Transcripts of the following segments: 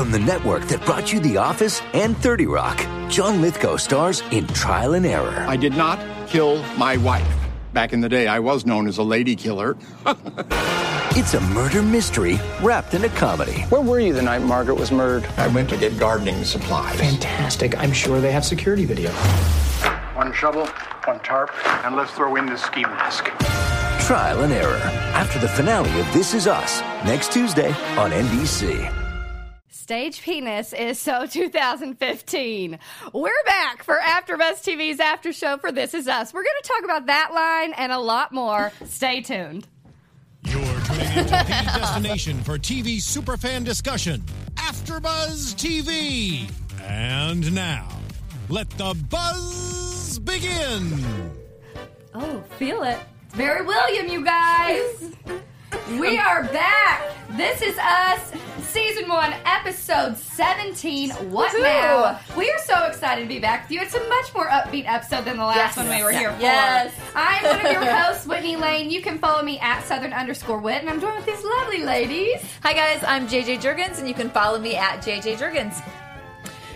From the network that brought you The Office and 30 Rock, John Lithgow stars in Trial and Error. I did not kill my wife. Back in the day, I was known as a lady killer. It's a murder mystery wrapped in a comedy. Where were you the night Margaret was murdered? I went to get gardening supplies. Fantastic. I'm sure they have security video. One shovel, one tarp, and let's throw in the ski mask. Trial and Error. After the finale of This Is Us, next Tuesday on NBC. Stage Penis is so 2015. We're back for AfterBuzz TV's after show for This Is Us. We're going to talk about that line and a lot more. Stay tuned. You're tuning into the destination for TV superfan discussion, AfterBuzz TV. And now, let the buzz begin. Oh, feel it. It's Barry William, you guys. We um, are back. This is us, season one, episode 17. What Woohoo! now? We are so excited to be back with you. It's a much more upbeat episode than the last Yes. one we were here for. Yes. I'm one of your hosts, Whitney Lane. You can follow me at Southern underscore Wit, and I'm joined with these lovely ladies. Hi guys, I'm JJ Jurgens, and you can follow me at JJ Jurgens.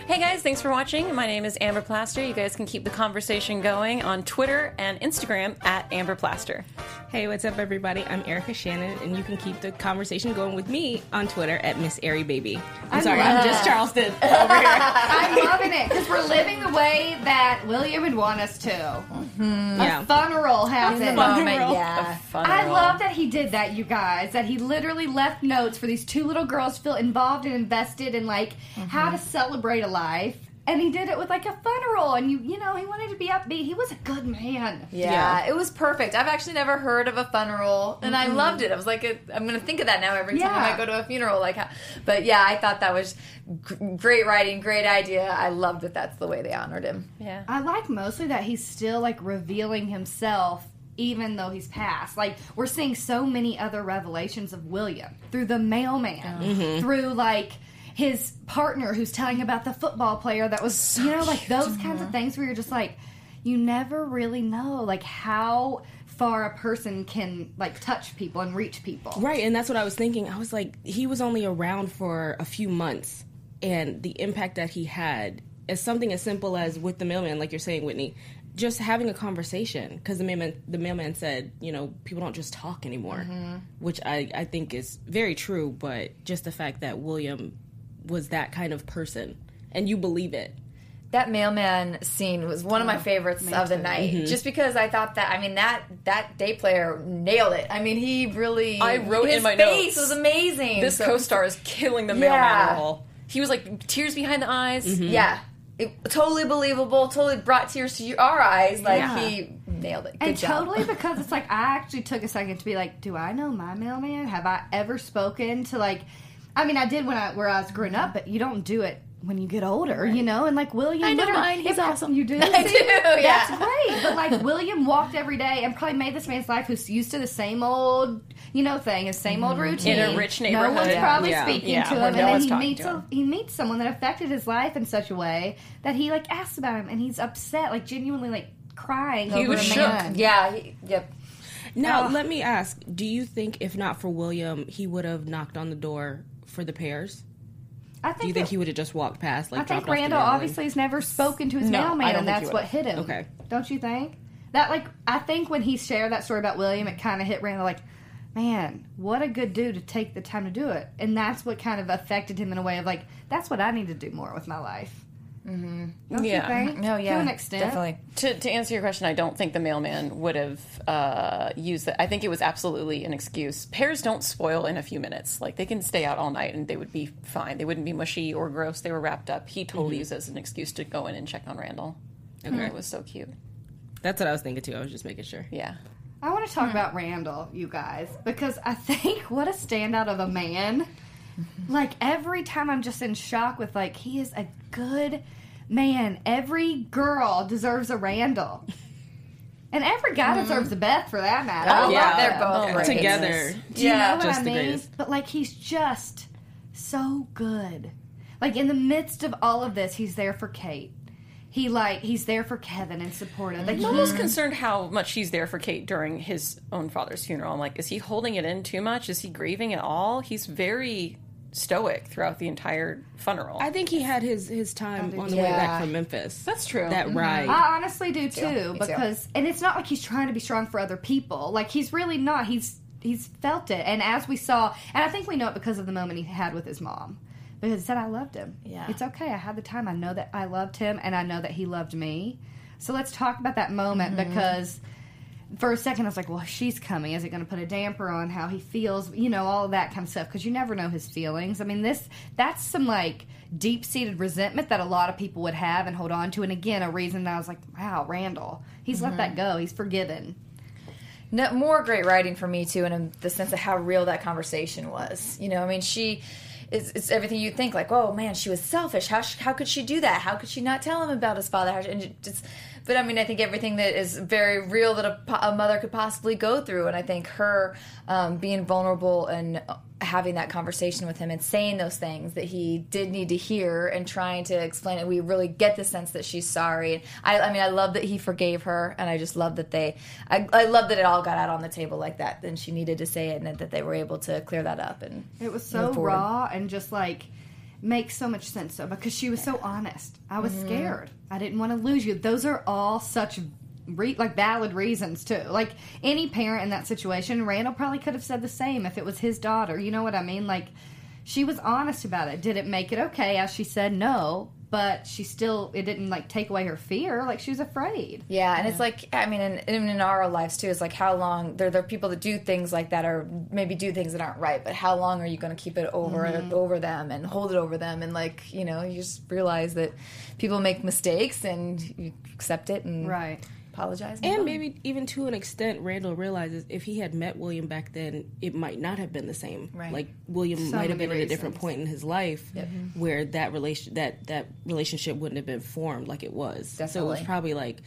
Hey guys, thanks for watching. My name is Amber Plaster. You guys can keep the conversation going on Twitter and Instagram at Amber Plaster. Hey, what's up, everybody? I'm Erica Shannon, and you can keep the conversation going with me on Twitter at Miss Airy Baby. I'm sorry, I'm just Charleston over here. I'm loving it because we're living the way that William would want us to. Mm-hmm. yeah. A funeral happened. Moment, roll. yeah. I love that he did that, you guys. That he literally left notes for these two little girls to feel involved and invested in like how to mm-hmm. celebrate a life. And he did it with like a funeral, and you you know he wanted to be upbeat. He was a good man. Yeah, Yeah. it was perfect. I've actually never heard of a funeral, and I mm-hmm. loved it. I was like, I'm going to think of that now every time I go to a funeral. Like, but yeah, I thought that was g- great writing, great idea. I loved that. That's the way they honored him. Yeah. I like mostly that he's still like revealing himself even though he's passed. Like we're seeing so many other revelations of William through the mailman, mm-hmm. through like his partner who's telling about the football player that was you know like those kinds of things where you're just like you never really know like how far a person can like touch people and reach people. Right, and that's what I was thinking. I was like, he was only around for a few months, and the impact that he had is something as simple as with the mailman, like you're saying, Whitney, just having a conversation. Because the mailman, the mailman said, you know, people don't just talk anymore, mm-hmm. which I, I think is very true. But just the fact that William was that kind of person, and you believe it. That mailman scene was one of my oh, favorites of the night, mm-hmm. just because I thought that. I mean that that day player nailed it. I mean, he really. I wrote his in my face notes, was amazing. This So- co-star is killing the Yeah. mailman role. He was like tears behind the eyes. Mm-hmm. Yeah. It, totally believable. Totally brought tears to your, our eyes. Like Yeah. he nailed it. Good and job. totally because it's like I actually took a second to be like, do I know my mailman? Have I ever spoken to like? I mean, I did when I where I was growing up, but you don't do it when you get older, you know. And like William, I know mine. He's awesome. You do, I See? do, yeah. That's great. But like William walked every day and probably made this man's life who's used to the same old, you know, thing, his same old mm-hmm. routine In a rich neighborhood. No one's neighborhood. probably Yeah. speaking Yeah, to where him, no and then he meets to a, he meets someone that affected his life in such a way that he like asks about him and he's upset, like genuinely like crying He over was a shook. man. Yeah. He, yep. Now, let me ask: Do you think, if not for William, he would have knocked on the door for the pairs? I think Do you think that- he would have just walked past? Like, I think dropped off the Randall obviously has never spoken to his No, mailman, and that's what hit him. Okay. Don't you think? That like I think when he shared that story about William, it kind of hit Randall like, man, what a good dude to take the time to do it, and that's what kind of affected him in a way of like, that's what I need to do more with my life. Mm-hmm. Don't Yeah. you think? No, yeah. To an extent, Definitely. To, to answer your question, I don't think the mailman would have uh, used that. I think it was absolutely an excuse. Pears don't spoil in a few minutes. Like they can stay out all night and they would be fine. They wouldn't be mushy or gross. They were wrapped up. He totally used it as an excuse to go in and check on Randall. And it was so cute. That's what I was thinking too. I was just making sure. Yeah. I want to talk about Randall, you guys, because I think what a standout of a man. Like every time I'm just in shock with like he is a good man. Every girl deserves a Randall. And every guy mm-hmm. deserves a Beth for that matter. Oh, oh yeah. they're both Oh. Together. Do you Yeah, know what just I mean? greatest. But like he's just so good. Like in the midst of all of this, he's there for Kate. He like he's there for Kevin and supportive. Like I'm he- almost concerned how much he's there for Kate during his own father's funeral. I'm like, is he holding it in too much? Is he grieving at all? He's very stoic throughout the entire funeral. I think he had his his time on the way back from Memphis. That's true. That Mhm. ride. I honestly do too, Me too. because and it's not like he's trying to be strong for other people. Like he's really not. He's he's felt it, and as we saw, and I think we know it because of the moment he had with his mom, because he said, "I loved him. Yeah. it's okay. I had the time. I know that I loved him, and I know that he loved me. So let's talk about that moment because." For a second, I was like, "Well, she's coming. Is it going to put a damper on how he feels? You know, all of that kind of stuff. Because you never know his feelings. I mean, this—that's some like deep-seated resentment that a lot of people would have and hold on to. And again, a reason that I was like, "Wow, Randall, he's let that mm-hmm. go. He's forgiven." No, more great writing for me too, and in the sense of how real that conversation was. You know, I mean, she. It's, it's everything you think like, oh man, she was selfish. How sh- how could she do that? How could she not tell him about his father? And just, but I mean, I think everything that is very real that a, a mother could possibly go through, and I think her um, being vulnerable and having that conversation with him and saying those things that he did need to hear and trying to explain it, we really get the sense that she's sorry. I, I mean, I love that he forgave her, and I just love that they, I, I love that it all got out on the table like that. Then she needed to say it, and that, that they were able to clear that up. And It was so raw and just like makes so much sense though because she was so honest. I was Mm-hmm. scared. I didn't want to lose you. Those are all such re- like valid reasons too. Like any parent in that situation, Randall probably could have said the same if it was his daughter. You know what I mean? Like she was honest about it. Did it make it okay? As she said, no. But she still, it didn't like take away her fear. Like she was afraid. Yeah, and it's like I mean, in, in, our lives too, it's like how long there there are people that do things like that, or maybe do things that aren't right. But how long are you going to keep it over and over them and hold it over them? And like you know, you just realize that people make mistakes and you accept it and Right. Apologize. move And maybe even to an extent, Randall realizes if he had met William back then, it might not have been the same. Right. Like William So might have been at a different point in his life mm-hmm. where that relation that that relationship wouldn't have been formed like it was. Definitely. So it was probably like,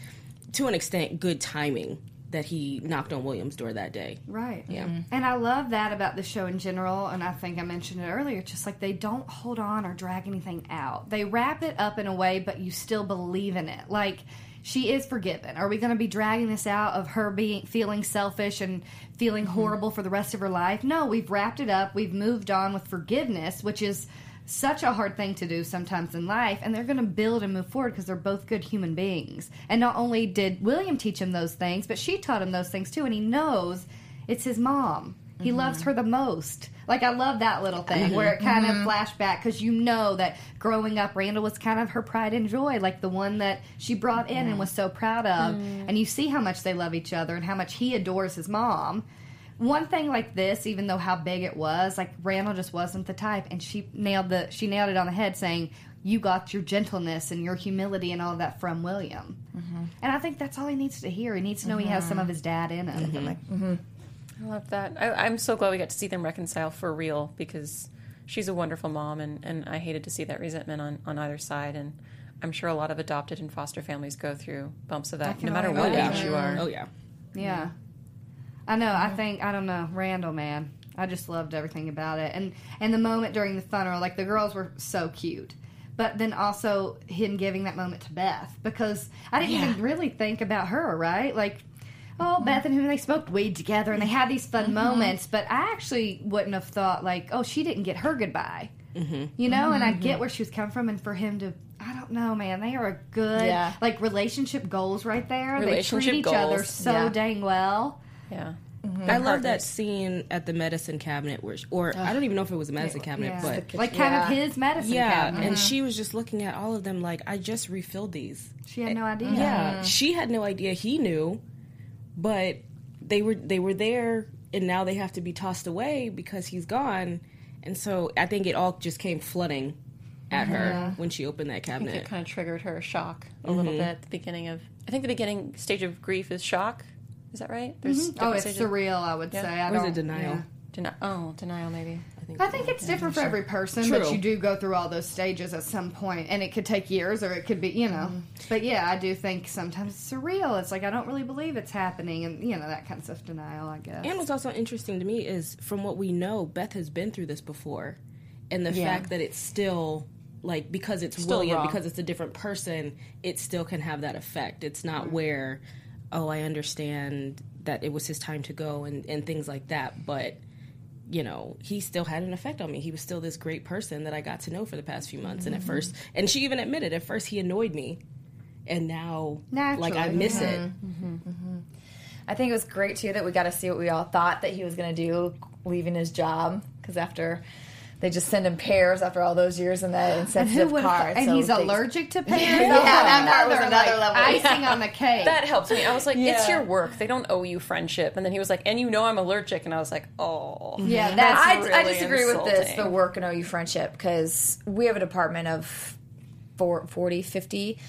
to an extent, good timing that he knocked on William's door that day. Right. Yeah. Mm-hmm. And I love that about the show in general, and I think I mentioned it earlier. Just like they don't hold on or drag anything out. They wrap it up in a way, but you still believe in it. Like she is forgiven. Are we going to be dragging this out of her being feeling selfish and feeling mm-hmm. horrible for the rest of her life? No, we've wrapped it up. We've moved on with forgiveness, which is such a hard thing to do sometimes in life and they're going to build and move forward because they're both good human beings and not only did william teach him those things but she taught him those things too and he knows it's his mom he loves her the most. Like i love that little thing mm-hmm. where it kind of mm-hmm. flashed back because you know that growing up randall was kind of her pride and joy like the one that she brought in and was so proud of. Mm-hmm. And you see how much they love each other and how much he adores his mom. One thing like this, even though how big it was, like Randall just wasn't the type, and she nailed the she nailed it on the head, saying you got your gentleness and your humility and all that from William, and I think that's all he needs to hear. He needs to know he has some of his dad in him. I love that. I, I'm so glad we got to see them reconcile for real because she's a wonderful mom, and, and I hated to see that resentment on, on either side. And I'm sure a lot of adopted and foster families go through bumps of that, no matter only what yeah. age you are. Oh yeah. Yeah. I know. I think I don't know Randall, man. I just loved everything about it, and and the moment during the funeral, like the girls were so cute, but then also him giving that moment to Beth because I didn't even really think about her, right? Like, oh, Beth and him they smoked weed together and they had these fun mm-hmm. moments, but I actually wouldn't have thought like, oh, she didn't get her goodbye, mm-hmm. you know? And I get where she was coming from, and for him to. I don't know, man. They are a good Yeah. like relationship goals right there. Relationship they treat each other goals. so Yeah. dang well. Yeah. Mm-hmm. I love that scene at the medicine cabinet where, or I don't even know if it was a medicine cabinet, Yeah. but like kind of Yeah. his medicine yeah, cabinet. and she was just looking at all of them like I just refilled these. she had eh, no idea. Yeah, she had no idea he knew, but they were they were there, and now they have to be tossed away because he's gone. And so I think it all just came flooding at her when she opened that I think cabinet. it kind of triggered her shock a little mm-hmm. bit at the beginning of. I think the beginning stage of grief is shock. Is that right? There's mm-hmm. Oh, it's stages. surreal. I would Yeah. say. I Or is don't, it denial? yeah. Deni- oh, denial maybe. I think it's different for every person, but you do go through all those stages at some point, and it could take years, or it could be, you know. Mm-hmm. But yeah, I do think sometimes it's surreal. It's like I don't really believe it's happening, and you know that kind of stuff. Denial, I guess. And what's also interesting to me is from what we know, Beth has been through this before, and the Yeah. fact that it's still like because it's Still William, raw. because it's a different person, it still can have that effect. It's not mm-hmm. where, oh, I understand that it was his time to go and and things like that, but you know, he still had an effect on me. He was still this great person that I got to know for the past few months. And at mm-hmm. first, and she even admitted at first he annoyed me, and now like I Naturally, miss yeah. it. Mm-hmm. Mm-hmm. I think it was great too that we got to see what we all thought that he was going to do leaving his job because after they just send him pears after all those years in that Who insensitive would car. and so he's things- allergic to pears. Yeah, Oh, that part was another, another like, level, icing on the cake. That helps me. I was like, it's your work. They don't owe you friendship. And then he was like, and you know I'm allergic. And I was like, oh. yeah, that's I, I really disagree with this, the work and owe you friendship, because we have a department of four, 40, 50,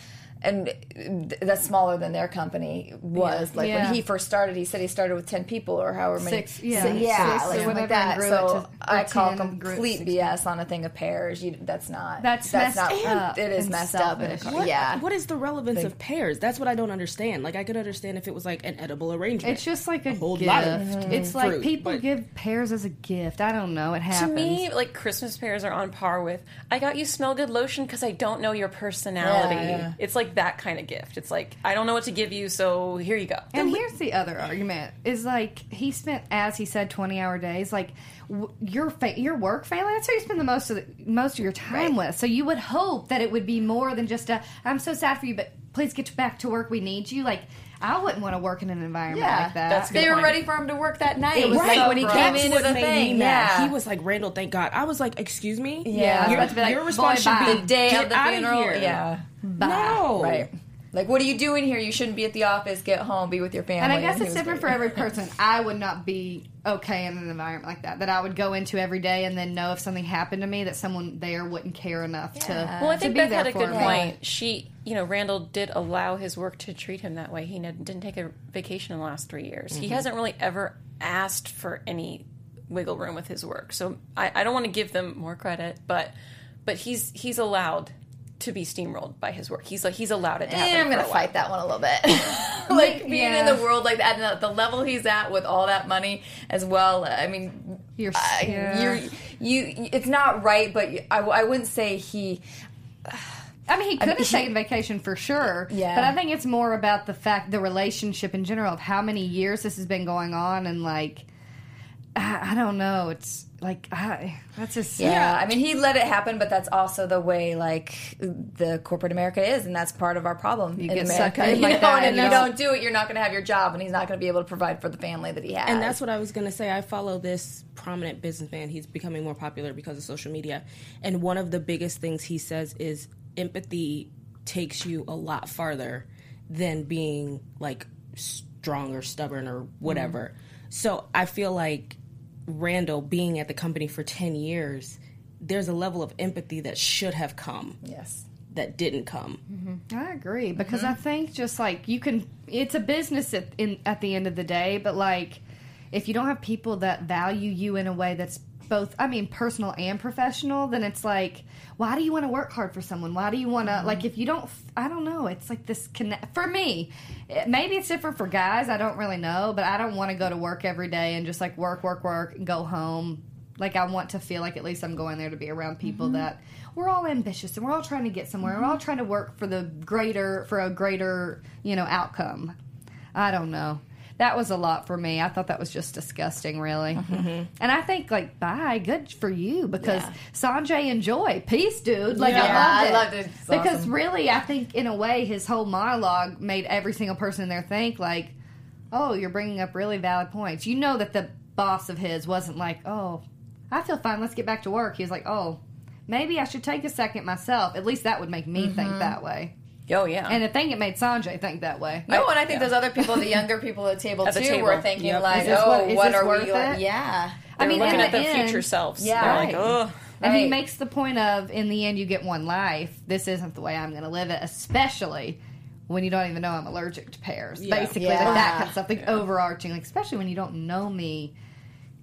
and that's smaller than their company was. Like Yeah. when he first started, he said he started with 10 people or however many. Six, yeah. So, yeah, Six like, something whatever, like that. and grew it So I call 10 and grew it to complete 16. BS on a thing of pears. You, that's not. That's that's messed not. up It is and messed up. In a selfish. car. What, Yeah. What is the relevance They- of pears? That's what I don't understand. Like I could understand if it was like an edible arrangement. It's just like a, whole gift. lot of mm-hmm. It's like fruit, people but- give pears as a gift. I don't know. It has To happens. me, like Christmas pears are on par with I got you smell good lotion because I don't know your personality. Yeah, yeah. It's like that kind of gift. It's like I don't know what to give you, so here you go. And here's the other argument: is like he spent, as he said, twenty hour days. Like w- your fa- your work family, that's who you spend the most of the, most of your time with. So you would hope that it would be more than just a "I'm so sad for you, but please get back to work. We need you." Like I wouldn't want to work in an environment Yeah, like that. that's good They were point. ready for him to work that night. It was like so when he gross. came That's into the thing. me. Yeah. He was like, Randall, thank God. I was like, excuse me? Yeah, I was Your, about to be like, your boy, response should be the day "Get of the outta funeral. here." Yeah. No. Right. Like, what are you doing here? You shouldn't be at the office. Get home. Be with your family. And I guess he it's different great. for every person. I would not be okay in an environment like that. That I would go into every day and then know if something happened to me that someone there wouldn't care enough to. Well, I think be Beth had a good me. point. She, you know, Randall did allow his work to treat him that way. He didn't take a vacation in the last three years. He mm-hmm. hasn't really ever asked for any wiggle room with his work. So I, I don't want to give them more credit, but but he's he's allowed to be steamrolled by his work. He's like he's allowed it to happen. Eh, I'm gonna fight that one a little bit. like being Yeah. in the world like that, and the level he's at with all that money as well. I mean, You're- I- yeah. you're you. It's not right, but I, I wouldn't say he. I mean, he could have he- taken vacation for sure. Yeah. But I think it's more about the fact, the relationship in general of how many years this has been going on, and like, I, I don't know. It's like I, that's just Yeah. I mean, he let it happen, but that's also the way like the corporate America is, and that's part of our problem You in get America. sucked in you like know, that and if you you don't do it, you're not going to have your job, and he's not going to be able to provide for the family that he has. And that's what I was going to say. I follow this prominent businessman. He's becoming more popular because of social media. And one of the biggest things he says is empathy takes you a lot farther than being like strong or stubborn or whatever. Mm-hmm. So I feel like Randall being at the company for 10 years, there's a level of empathy that should have come yes. that didn't come. I agree because Mm-hmm. I think just like you can, it's a business at in at the end of the day. But like, if you don't have people that value you in a way that's both, I mean, personal and professional, then it's like, why do you want to work hard for someone? Why do you want to Mm-hmm. like? If you don't, I don't know. It's like this connect for me. it- Maybe it's different for guys. I don't really know, but I don't want to go to work every day and just like work, work, work, and go home. Like I want to feel like at least I'm going there to be around people Mm-hmm. that we're all ambitious and we're all trying to get somewhere. We're all trying to work for the greater for a greater, you know, outcome. I don't know. That was a lot for me. I thought that was just disgusting, really. Mm-hmm. And I think, like, bye, good for you because Yeah. Sanjay, enjoy, peace, dude. Like, Yeah, I I loved it. loved it. Because awesome. really, I think in a way, his whole monologue made every single person in there think like, "Oh, you're bringing up really valid points." You know that the boss of his wasn't like, "Oh, I feel fine. Let's get back to work." He was like, "Oh." Maybe I should take a second myself. At least that would make me think mm-hmm. that way. Oh yeah. And I think it made Sanjay think that way. No, and I think those other people, the younger people at the table At the too, table. were thinking Yep. like, Is "Oh, what- is what are we?" worth Like, it? yeah, I mean, looking at the the end- future selves. Yeah. They're like, Right. ugh. And he makes the point of, in the end, you get one life. This isn't the way I'm going to live it, especially when you don't even know I'm allergic to pears. Yeah. Basically, Yeah. like that kind of stuff, like overarching, like especially when you don't know me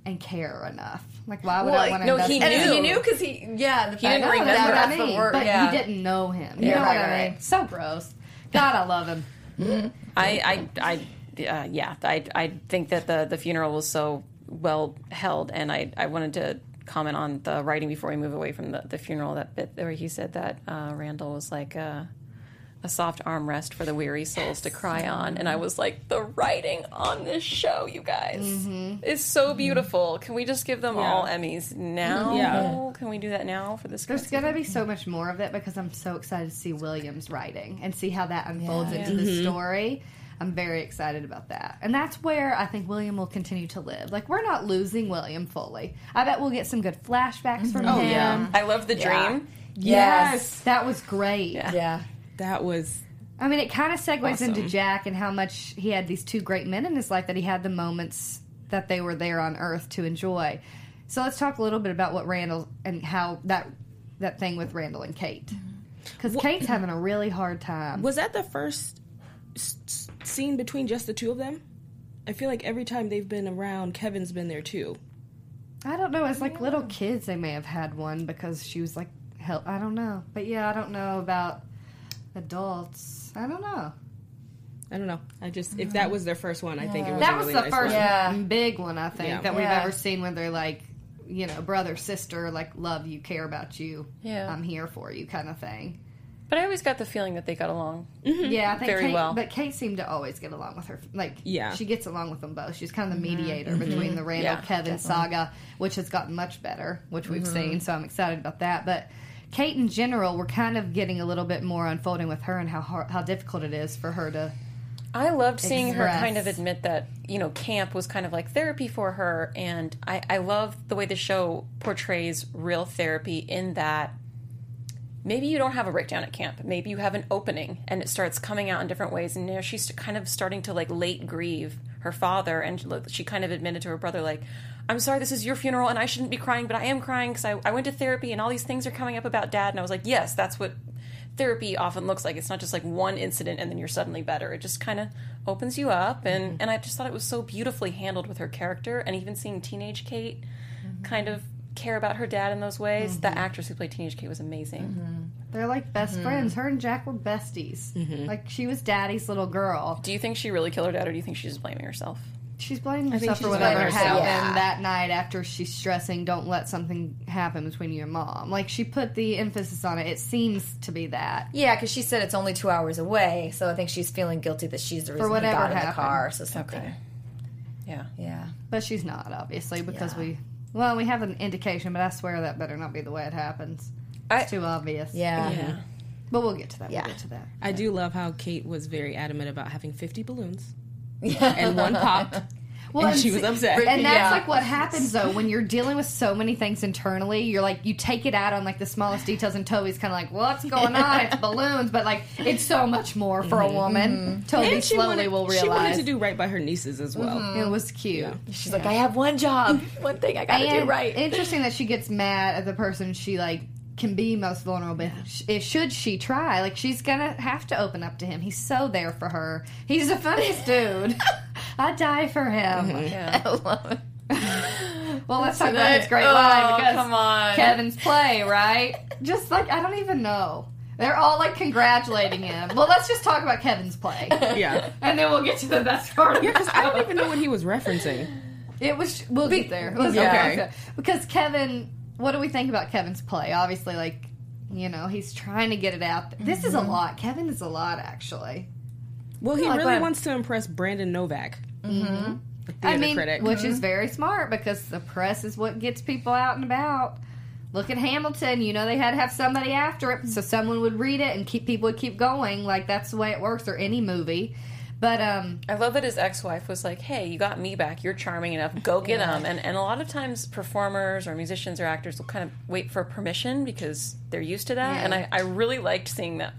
and care enough. Like, why would I want to? no, invest he you? knew. he knew because he, yeah, the He didn't fact remember. that That's what I that's the word, But yeah. you didn't know him. You Yeah, know right, what I mean? right. So gross. God, I love him. I, I, I uh, yeah, I, I think that the the funeral was so well held, and I, I wanted to comment on the writing before we move away from the, the funeral. That bit where he said that uh, Randall was like, uh, a soft armrest for the weary souls to cry on. And I was like, the writing on this show, you guys, mm-hmm. is so beautiful. Can we just give them all Emmys now? Yeah. Can we do that now for this? There's gonna be so much more of it because I'm so excited to see Williams writing and see how that unfolds into the mm-hmm. story. I'm very excited about that. And that's where I think William will continue to live. Like we're not losing William fully. I bet we'll get some good flashbacks from mm-hmm. Oh, him. yeah. I love the dream. Yes. That was great. Yeah. That was I mean, it kind of segues Awesome. into Jack and how much he had these two great men in his life that he had the moments that they were there on Earth to enjoy. So let's talk a little bit about what Randall and how that that thing with Randall and Kate, mm-hmm. because Kate's having a really hard time. Was that the first s- s- scene between just the two of them? I feel like every time they've been around, Kevin's been there too. I don't know. As like little kids, they may have had one because she was like, hell, I don't know. But yeah, I don't know about adults. I don't know. I don't know. I just if mm-hmm. that was their first one, I think it was That a was really the nice first one. Yeah. big one I think Yeah. that we've Yeah. ever seen where they're like, you know, brother, sister, like love you, care about you, Yeah. I'm here for you, kind of thing. But I always got the feeling that they got along. Mm-hmm. Yeah, I think Very Kate, well. but Kate seemed to always get along with her. Like, Yeah. she gets along with them both. She's kind of the mm-hmm. mediator between the Randall Yeah, Kevin saga, which has gotten much better, which we've seen. So I'm excited about that. But Kate, in general, we're kind of getting a little bit more unfolding with her and how hard, how difficult it is for her to. I loved seeing her kind of admit that, you know, camp was kind of like therapy for her. And I, I love the way the show portrays real therapy in that maybe you don't have a breakdown at camp. Maybe you have an opening and it starts coming out in different ways. And now she's kind of starting to like late grieve her father. And she kind of admitted to her brother, like, I'm sorry, this is your funeral and I shouldn't be crying, but I am crying because I, I went to therapy and all these things are coming up about dad. And I was like, yes, that's what therapy often looks like. It's not just like one incident and then you're suddenly better. It just kind of opens you up. And, mm-hmm. and I just thought it was so beautifully handled with her character. And even seeing teenage Kate mm-hmm. kind of care about her dad in those ways. The mm-hmm. actress who played teenage Kate was amazing. Mm-hmm. They're like best mm-hmm. friends. Her and Jack were besties. Like she was Daddy's little girl. Do you think she really killed her dad or do you think she's just blaming herself? She's blaming think herself for whatever happened herself. that night after she's stressing. Don't let something happen between you and mom. Like she put the emphasis on it. It seems to be that. Yeah, because she said it's only two hours away, so I think she's feeling guilty that she's the reason for whatever he got in the car. So something. Okay. Yeah. Yeah. But she's not, obviously, because Yeah. we. Well, we have an indication, but I swear that better not be the way it happens. I- It's too obvious. Yeah. Yeah. Mm-hmm. But we'll get to that. Yeah. We'll get to that. I do love how Kate was very adamant about having 50 balloons. And one popped. Well, and she was upset. And that's Yeah. like what happens though when you're dealing with so many things internally. You're like you take it out on like the smallest details, and Toby's kind of like, "What's going on? It's balloons," but like it's so much more for a mm-hmm. woman. Mm-hmm. Toby And she slowly wanted, will realize she wanted to do right by her nieces as well. Mm-hmm. it was cute. She's like, I have one job, one thing I got to do right. Interesting that she gets mad at the person she like can be most vulnerable. with. If should she try, like she's gonna have to open up to him. He's so there for her. He's the funniest dude. I die for him. Yeah. Well, let's talk about his great line Oh, because come on. Kevin's play, right? Just like I don't even know. They're all like congratulating him. Well, let's just talk about Kevin's play, Yeah. and then we'll get to the best part. Yeah, because I don't even know what he was referencing. It was. We'll get there. Let's Yeah. okay. Because Kevin, what do we think about Kevin's play? Obviously, like you know, he's trying to get it out. there. This is a lot. Kevin is a lot, actually. Well, he like really when- wants to impress Brandon Novak. Mm-hmm. The I mean, critic. which is very smart because the press is what gets people out and about. Look at Hamilton. You know they had to have somebody after it, so someone would read it and keep people would keep going. Like that's the way it works, or any movie. But um, I love that his ex-wife was like, "Hey, you got me back. You're charming enough. Go get him." And and a lot of times, performers or musicians or actors will kind of wait for permission because they're used to that. And I, I really liked seeing that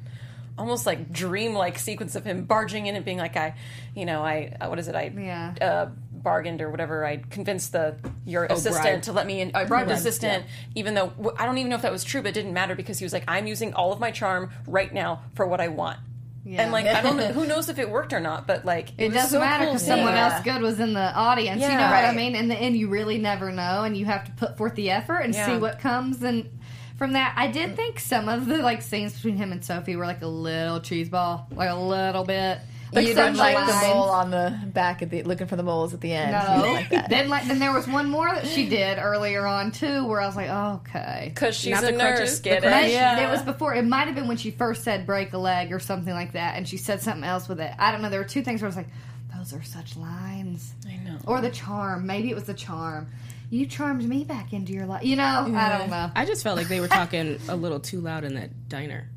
almost like dream-like sequence of him barging in and being like, "I, you know, I uh, what is it? I Yeah. uh, bargained or whatever. I convinced the your assistant bribed. to let me in. I bribed the Bribed, assistant, even though I don't even know if that was true, but it didn't matter because he was like, "I'm using all of my charm right now for what I want." Yeah. And like I don't know who knows if it worked or not, but like it, was doesn't so matter cool because seeing someone that. else good was in the audience. you Yeah. know what I mean? In the end, you really never know, and you have to put forth the effort and Yeah. see what comes. And from that, I did think some of the like scenes between him and Sophie were like a little cheeseball, like a little bit. you didn't like the lines. mole on the back of the looking for the moles at the end. No. like that. then like then there was one more that she did earlier on too, where I was like, oh, okay. Because she's Not a the nurse. crutches? Get The it? Yeah. It was before. It might have been when she first said break a leg or something like that, and she said something else with it. I don't know. There were two things where I was like, those are such lines. I know. Or the charm. Maybe it was the charm. You charmed me back into your life. You know, I don't know. I just felt like they were talking a little too loud in that diner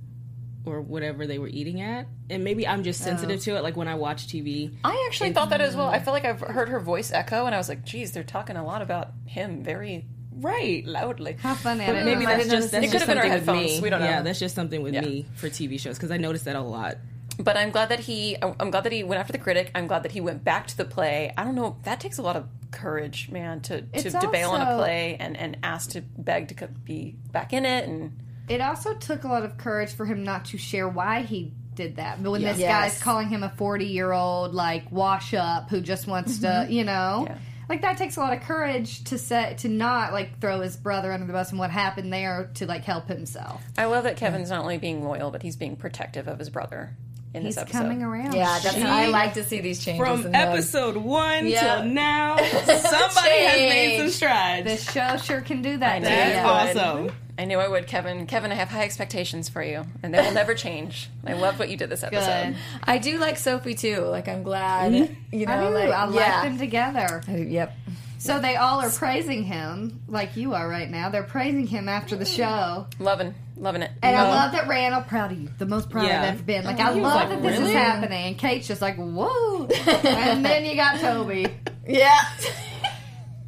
or whatever they were eating at. And maybe I'm just sensitive oh. to it. Like when I watch TV, I actually thought that as well. I mm-hmm. felt like I've heard her voice echo, and I was like, "Geez, they're talking a lot about him very right? loudly." How funny. But maybe that's just that's It just could've been our something with headphones. me. We don't know. Yeah, that's just something with Yeah. me for TV shows because I noticed that a lot. But I'm glad that he. I'm glad that he went after the critic. I'm glad that he went back to the play. I don't know. That takes a lot of courage, man, to to, to bail on a play and and ask to beg to be back in it. And It also took a lot of courage for him not to share why he did that. But when this Yes. guy's calling him a 40 year old, like, wash up who just wants to, mm-hmm. you know. Yeah. Like that takes a lot of courage to set to not like throw his brother under the bus and what happened there to like help himself. I love that Kevin's not only being loyal, but he's being protective of his brother in He's this episode. coming around. yeah, that's She- I like to see these changes. From in the- episode one Yeah. till now, somebody has made some Change. strides. This show sure can do that. Know. That's. Yeah. awesome. I knew I would, Kevin. Kevin, I have high expectations for you, and they will never change. I loved what you did this episode. Good. I do like Sophie too. Like I'm glad. Mm-hmm. You know, I do. like I like yeah. them together. I do- Yep. So they all are praising him, like you are right now. They're praising him after the show. Loving, loving it. And I Love- love that Randall, proud of you. The most proud Yeah. I've ever been. Like, Oh, I he love like, that this is "Really?" happening. And Kate's just like, whoa. and then you got Toby. Yeah.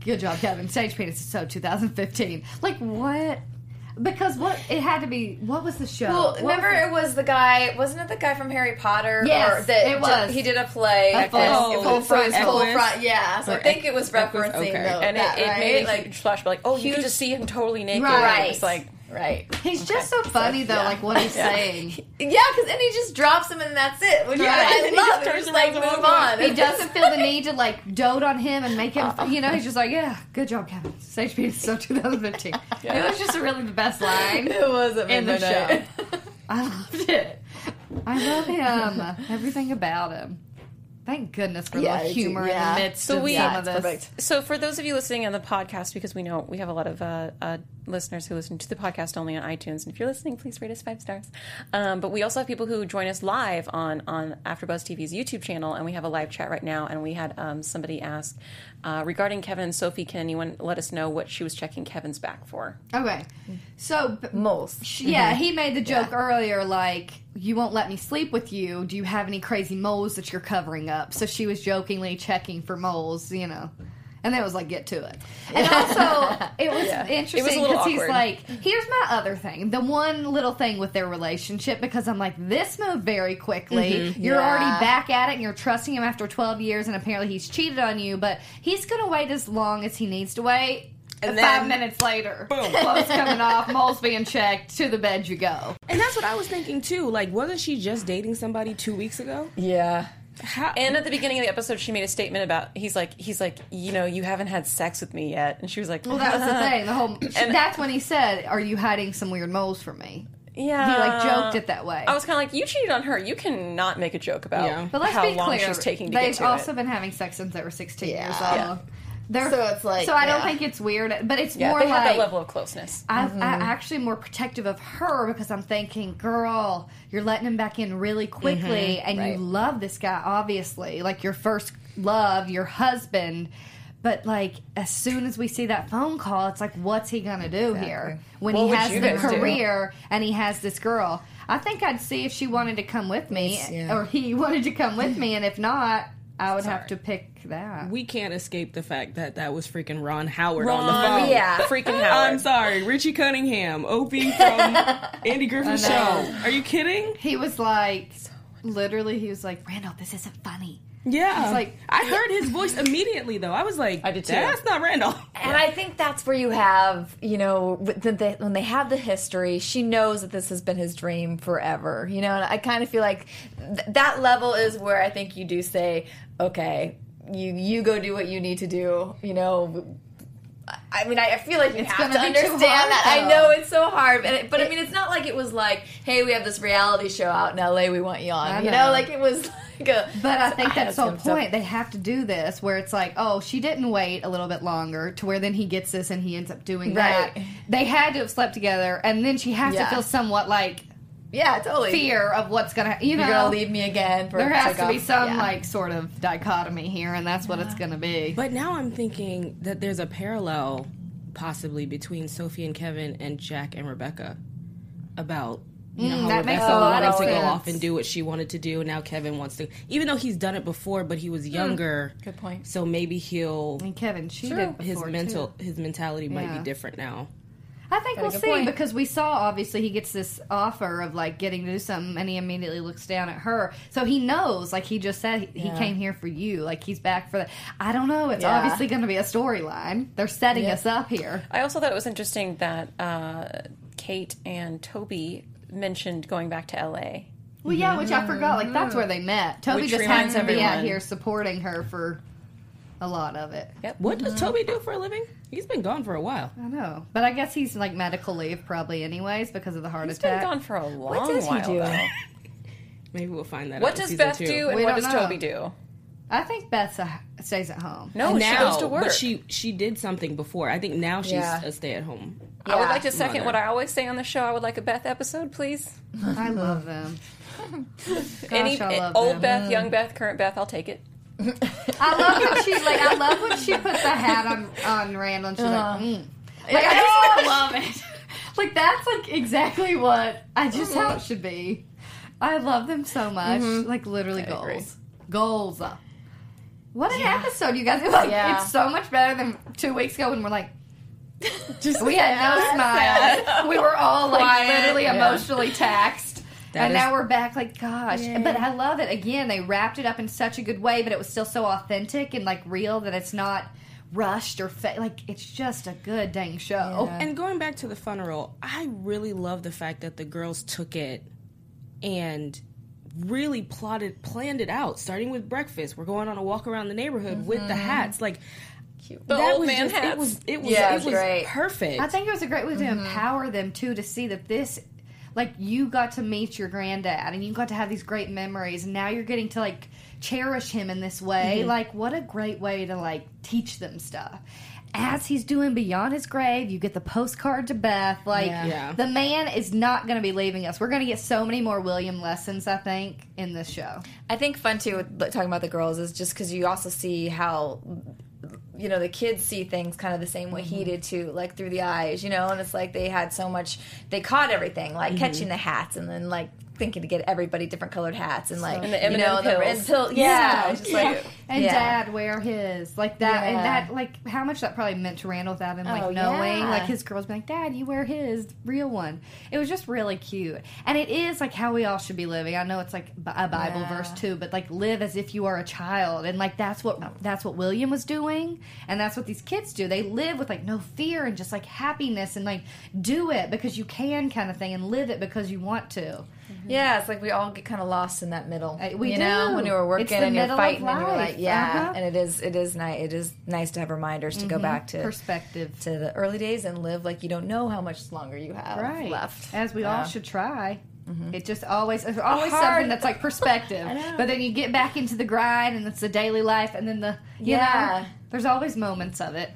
Good job, Kevin. Sage Penis is so 2015. Like, what? Because what? It had to be, what was the show? Well, What remember was it was the guy, wasn't it the guy from Harry Potter? Yes, or that it was. He did a play. A full- and- full front, front full Equus? front. Yeah, so I Or think it was Equus, referencing okay. though, and that, it, it right? made it like like flash, like, oh, you could just see him totally naked. Right. It's like, right. He's just so funny, though, yeah. like what he's Yeah. saying. Yeah, because then he just drops him and that's it. Which Right. I He love. just It just like move on. He doesn't feel the need to, like, dote on him and make him, uh-huh. you know, he's just like, yeah, good job, Kevin. Sage is so 2015. It was just really the best line. It was in the show. I loved it. I love him. Everything about him. Thank goodness for Yeah, the I do, humor yeah. in the midst So of we- some Yeah, of this. perfect. So, for those of you listening on the podcast, because we know we have a lot of uh, uh, listeners who listen to the podcast only on iTunes, and if you're listening, please rate us five stars. Um, but we also have people who join us live on on AfterBuzz TV's YouTube channel, and we have a live chat right now. And we had um, somebody ask uh, regarding Kevin and Sophie. Can anyone let us know what she was checking Kevin's back for? Okay. So, b- Moles. sh- yeah, he made the joke earlier like, you won't let me sleep with you. Do you have any crazy moles that you're covering up? So she was jokingly checking for moles, you know. And then it was like, get to it. And also, it was a interesting because he's like, here's my other thing. The one little thing with their relationship, because I'm like, this moved very quickly. You're Yeah. already back at it and you're trusting him after 12 years, and apparently he's cheated on you, but he's going to wait as long as he needs to wait. And And five minutes later, Boom. clothes coming off, moles being checked, to the bed you go. And that's what I was thinking too. Like, wasn't she just dating somebody two weeks ago? Yeah. How? And at the beginning of the episode, she made a statement about he's like he's like you know you haven't had sex with me yet, and she was like, Well, that was the uh-huh. thing. The whole and that's when he said, "Are you hiding some weird moles from me?" Yeah, He like joked it that way. I was kind of like, you cheated on her. You cannot make a joke about Yeah. But let's how be long clear, she's taking to they've get to also it. been having sex since they were 16 years old. Yeah. They're, So it's like, so I don't think it's weird, but it's Yeah, more they like have that level of closeness. I, Mm-hmm. I'm actually more protective of her because I'm thinking, girl, you're letting him back in really quickly, and Mm-hmm. Right. you love this guy, obviously, like your first love, your husband. But like, as soon as we see that phone call, it's like, what's he gonna do here when What he has the guys do? career and he has this girl? I think I'd see if she wanted to come with me, yeah. or he wanted to come with me, and if not, I would have to pick that. we can't escape the fact that that was freaking Ron Howard Ron, on the phone. Yeah. freaking Howard. I'm sorry, Richie Cunningham, Opie from Andy Griffith's I show. Are you kidding? He was like, literally, he was like, Randall, this isn't funny. Yeah. It's like- I heard his voice immediately though. I was like, I did too. That's not Randall. And I think that's where you have, you know, with the, the, when they have the history, she knows that this has been his dream forever, you know, and I kind of feel like th- that level is where I think you do say, okay, you you go do what you need to do, you know. I mean, I, I feel like you It's have to gonna be too understand hard, that. I know it's so hard, but, it, but I mean, it's not like it was like, hey, we have this reality show out in LA, we want you on. I You know. know, like it was like a. But I think that's the whole point. They have to do this where it's like, oh, she didn't wait a little bit longer to where then he gets this and he ends up doing that. They had to have slept together, and then she has Yeah. to feel somewhat like Yeah, totally. fear of what's gonna, you know, You're gonna leave me again. For there has to go- be some yeah. like sort of dichotomy here, and that's what it's gonna be. But now I'm thinking that there's a parallel possibly between Sophie and Kevin and Jack and Rebecca about you know Mm, how that makes Rebecca a lot wanted of to go off and do what she wanted to do, and now Kevin wants to. Even though he's done it before, but he was younger. Good point. So maybe he'll and Kevin cheated his mental too. his mentality might Yeah. be different now. I think Got we'll see point. because we saw obviously he gets this offer of like getting to do something, and he immediately looks down at her. So he knows, like he just said, he, he came here for you. Like he's back for that. I don't know. It's Yeah. obviously going to be a storyline. They're setting Yeah. us up here. I also thought it was interesting that uh, Kate and Toby mentioned going back to LA. Well, yeah, which I forgot. Like that's where they met. Toby Which just reminds happened to be out here supporting her for a lot of it. Yep. What Mm-hmm. does Toby do for a living? He's been gone for a while. I know, but I guess he's like medical leave probably anyways because of the heart attack. He's been attack. gone for a long What does he while. do? though. Maybe we'll find that. What out in does season Beth two. do, and We what don't does know. Toby do? I think Beth uh, stays at home. No, now, she goes to work. but she she did something before. I think now she's Yeah. a stay at home. I would Yeah. like to second Mother. what I always say on the show. I would like a Beth episode, please. I love them. Any I love old them. Beth, young Beth, current Beth, I'll take it. I love when she like. I love when she puts the hat on on Randall and she's like, mm. like I just love it. Like that's like exactly what I just how it should be. I love them so much. Like literally I agree. goals, goals. What an episode, you guys! Like Yeah. it's so much better than two weeks ago when we're like. Just we had no smiles. We were all like Quiet. literally Yeah. emotionally taxed. That and is- now we're back like gosh. But I love it. Again, they wrapped it up in such a good way, but it was still so authentic and like real that it's not rushed or fa- like it's just a good dang show. And going back to the funeral, I really love the fact that the girls took it and really plotted planned it out starting with breakfast. We're going on a walk around the neighborhood mm-hmm. with the hats. Like The that old was man just, it was it was Yeah, it it's was great. perfect. I think it was a great way to mm-hmm. empower them too to see that this like you got to meet your granddad and you got to have these great memories and now you're getting to like cherish him in this way. Mm-hmm. Like what a great way to like teach them stuff. As he's doing beyond his grave, you get the postcard to Beth. Like Yeah. Yeah. the man is not going to be leaving us. We're going to get so many more William lessons, I think, in this show. I think fun too with talking about the girls is just because you also see how you know the kids see things kind of the same way Mm-hmm. he did too, like through the eyes, you know. And it's like they had so much, they caught everything, Mm-hmm. like catching the hats, and then like thinking to get everybody different colored hats, and like And the you M&M know the pills. and pill, yeah, it's just like And yeah. dad wear his like that, and that like how much that probably meant to Randall without him like Oh, knowing. yeah. Like his girls being like, "Dad, you wear his real one." It was just really cute, and it is like how we all should be living. I know it's like a Bible Yeah. verse too, but like live as if you are a child, and like that's what that's what William was doing, and that's what these kids do. They live with like no fear and just like happiness and like do it because you can kind of thing, and live it because you want to. Mm-hmm. Yeah, it's like we all get kind of lost in that middle. Uh, we you know, do. when you were working and you're fighting, and you're like, yeah, Uh-huh. and it is, it is nice. It is nice to have reminders to go mm-hmm. back to Perspective. to the early days and live like you don't know how much longer you have right. left. As we all should try. Mm-hmm. It just always, it's always Hard. something that's like perspective. I know. But then you get back into the grind, and it's the daily life, and then the you Yeah. know, there's always moments of it.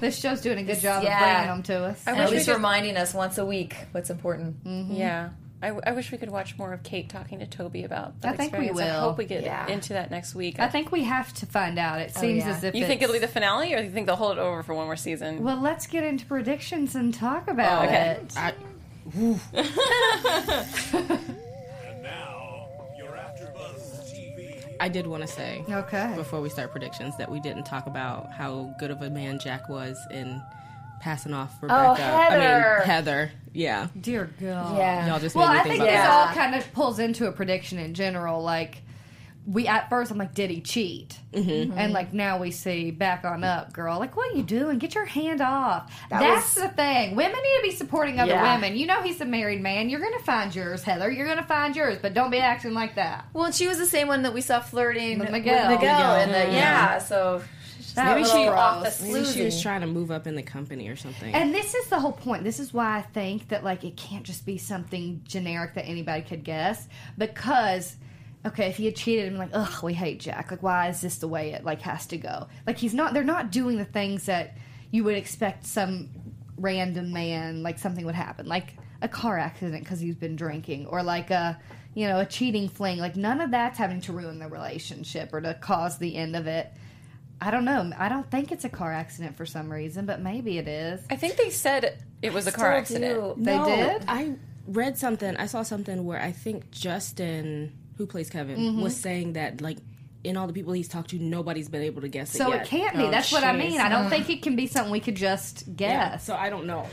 This show's doing a good job yeah. of bringing them to us. And wish at least could- reminding us once a week what's important. Yeah. I, I wish we could watch more of Kate talking to Toby about that I think we experience. I hope we get Yeah. into that next week. I think we have to find out. It oh, seems yeah. as if you think it'll be the finale, or you think they'll hold it over for one more season? Well, let's get into predictions and talk about oh, okay. it. I, And now, your AfterBuzz TV. I did want to say Okay. before we start predictions that we didn't talk about how good of a man Jack was in passing off Rebecca. I Heather. mean Heather. Yeah. Dear God. Yeah. Y'all just Well, made me I think think about this that. all kind of pulls into a prediction in general. Like, we at first, I'm like, did he cheat? Mm-hmm. And like now we see back on up, girl. Like, what are you doing? Get your hand off. That's was- the thing. Women need to be supporting other Yeah. women. You know, he's a married man. You're gonna find yours, Heather. You're gonna find yours, but don't be acting like that. Well, she was the same one that we saw flirting With Miguel. Miguel, Miguel. and the, yeah. So it's That Maybe she- off the Maybe she was trying to move up in the company or something. And this is the whole point. This is why I think that like it can't just be something generic that anybody could guess. Because okay, if he had cheated and been like, ugh, we hate Jack. Like, why is this the way it like has to go? Like he's not. They're not doing the things that you would expect some random man like something would happen, like a car accident because he's been drinking, or like a you know a cheating fling. Like none of that's having to ruin the relationship or to cause the end of it. I don't know. I don't think it's a car accident for some reason, but maybe it is. I think they said it was a car accident. do. They No, did? I read something. I saw something where I think Justin, who plays Kevin, Mm-hmm. was saying that like in all the people he's talked to, nobody's been able to guess So it. So it can't be. Oh, That's what I mean. I don't think it can be something we could just Yeah, guess. so I don't know.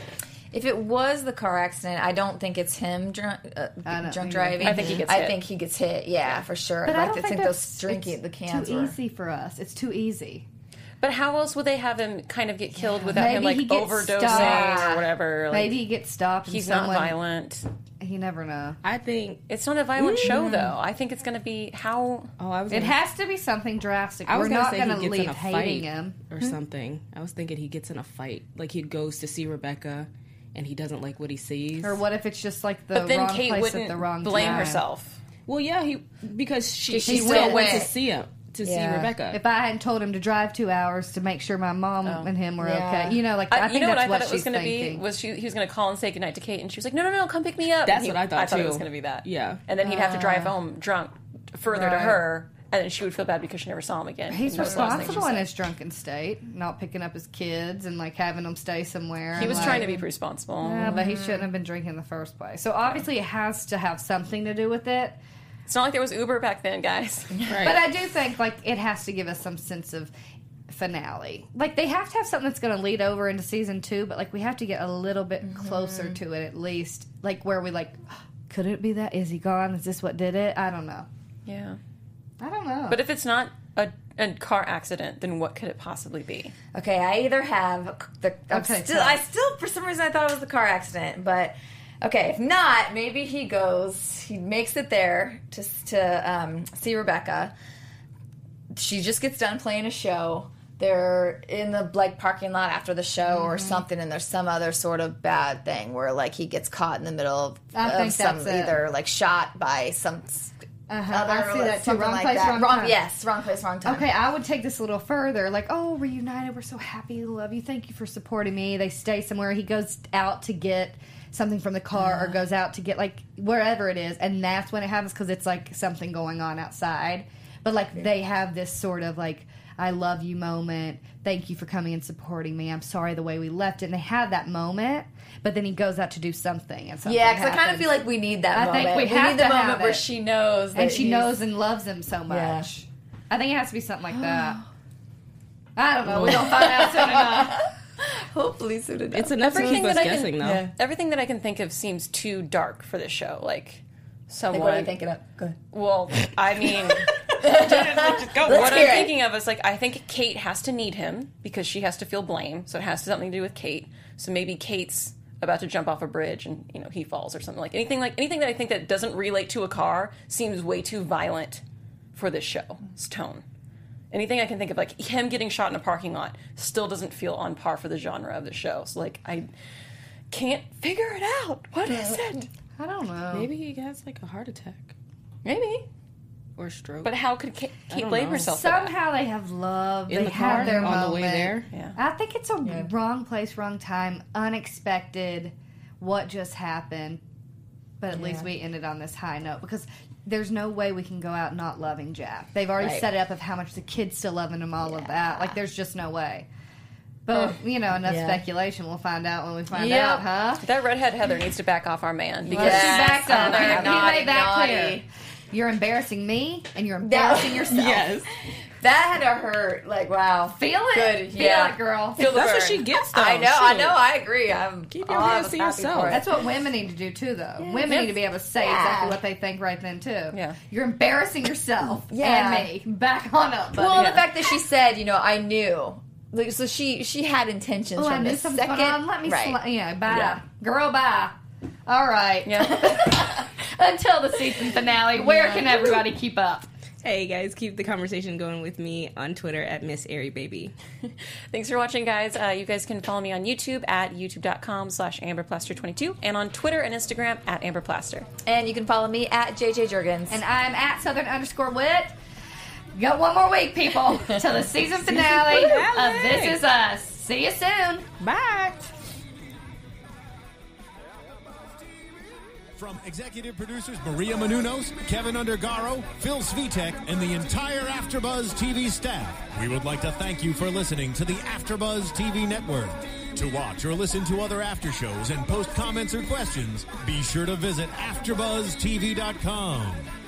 If it was the car accident, I don't think it's him drunk, uh, drunk driving. I think he gets I hit. think he gets hit. Yeah, for sure. but like I don't think think that's those drinking it's the cans too were. easy for us. It's too easy. But how else would they have him kind of get killed without Maybe him like overdosing stopped. or whatever? Like, Maybe he gets stopped. And he's someone, not violent. You never know. I think. It's not a violent show though. I think it's going to be how Oh, I was. It gonna- has to be something drastic. I was We're gonna not say going he to gets leave in a hating fight him. or something. I was thinking he gets in a fight, like he goes to see Rebecca, and he doesn't like what he sees. Or what if it's just like the But then wrong Kate place wouldn't at the wrong blame time? herself. Well, yeah, he because she, She she still still went to see him to see Rebecca. If I hadn't told him to drive two hours to make sure my mom oh. and him were Yeah. okay, you know, like I, I, think you know what that's I thought it was she's going to be thinking. was she, he was going to call and say goodnight to Kate, and she was like, "No, no, no, come pick me up." That's he- what I thought, I thought it was going to be that. Yeah. and then he'd have to drive ah. home drunk further to her, and then she would feel bad because she never saw him again. He's And was the last thing she responsible in said. his drunken state, not picking up his kids and like having them stay somewhere. He was like- trying to be responsible. Yeah, but he shouldn't have been drinking in the first place. So obviously, it has to have something to do with it. It's not like there was Uber back then, guys. right. But I do think like it has to give us some sense of finale. Like they have to have something that's going to lead over into season two, but like we have to get a little bit Mm-hmm. closer to it at least. Like where we like, could it be that? Is he gone? Is this what did it? I don't know. Yeah, I don't know. but if it's not a, a car accident, then what could it possibly be? Okay, I either have the. I'm Okay, still, I still, for some reason, I thought it was the car accident, but okay, if not, maybe he goes, he makes it there to to um, see Rebecca. She just gets done playing a show. They're in the like parking lot after the show or Mm-hmm. something, and there's some other sort of bad thing where like he gets caught in the middle of, of some either like shot by some. Uh-huh, Other, I see that too. Wrong like place, that. wrong time. Yes, wrong place, wrong time. Okay, I would take this a little further. Like, oh, reunited. We're so happy. Love you. Thank you for supporting me. They stay somewhere. He goes out to get something from the car or goes out to get, like, wherever it is. And that's when it happens because it's like something going on outside. But, like, they have this sort of, like, I love you moment. Thank you for coming and supporting me. I'm sorry the way we left it. And they have that moment, but then he goes out to do something. And something Yeah, because I kind of feel like we need that I moment. think we have need the moment have where she knows that and she he's- knows and loves him so much. Yeah. I think it has to be something like that. I don't know. We don't find out soon enough. Hopefully soon enough. it's enough to Everything that I can- guessing, though. Yeah. Everything that I can think of seems too dark for this show. Like someone. Like, what are you thinking of? Good. Well, I mean, what I'm it. thinking of is like I think Kate has to need him because she has to feel blame, so it has something to do with Kate. So maybe Kate's about to jump off a bridge and you know he falls or something like anything like anything that I think that doesn't relate to a car seems way too violent for this show's tone. Anything I can think of, like him getting shot in a parking lot, still doesn't feel on par for the genre of the show. So like I can't figure it out. What is it? I don't know. Maybe he has like a heart attack Maybe, or stroke. but how could Kate, Kate don't blame know. herself? for that? Somehow they have love. in they the have car their on the way moment. there. Yeah. I think it's a wrong place, wrong time, unexpected. What just happened? But at least Yeah. we ended on this high note because there's no way we can go out not loving Jack. They've already Right. set it up of how much the kids still loving him, all of that. Like there's just no way. But you know, enough Yeah. speculation. We'll find out when we find Yep. out, huh? That redhead Heather needs to back off our man because Let's Yes, be back on oh, there. He naughty, made that naughty. clear. You're embarrassing me, and you're embarrassing yourself. Yes, That had to hurt. Like, wow. Feel it, Good, feel yeah. it, girl. Feel the that's what she gets. Though. I know, I know, I agree. I'm Keep your hands to yourself. That's what women need to do too, though. Women Yes. need to be able to say Yeah. exactly what they think right then too. Yeah. you're embarrassing yourself Yeah. and me. Back on up, buddy. Well, Yeah. the fact that she said, you know, I knew. Like, so she she had intentions oh, from I knew the something's second. going on. Let me, right. sli- yeah, bye, Yeah. girl, bye. All right. Yeah. Until the season finale, where can everybody keep up? Hey guys, keep the conversation going with me on Twitter at Miss Airy Baby. Thanks for watching, guys. Uh, you guys can follow me on YouTube at youtube.com slash amberplaster22 and on Twitter and Instagram at amberplaster. And you can follow me at JJ Jurgens. And I'm at Southern underscore wit. You got one more week, people, till the season finale finale. of This Is Us. See you soon. Bye. From executive producers Maria Menounos, Keven Undergaro, Phil Svitek, and the entire AfterBuzz TV staff, we would like to thank you for listening to the AfterBuzz TV network. To watch or listen to other after shows and post comments or questions, be sure to visit AfterBuzzTV.com.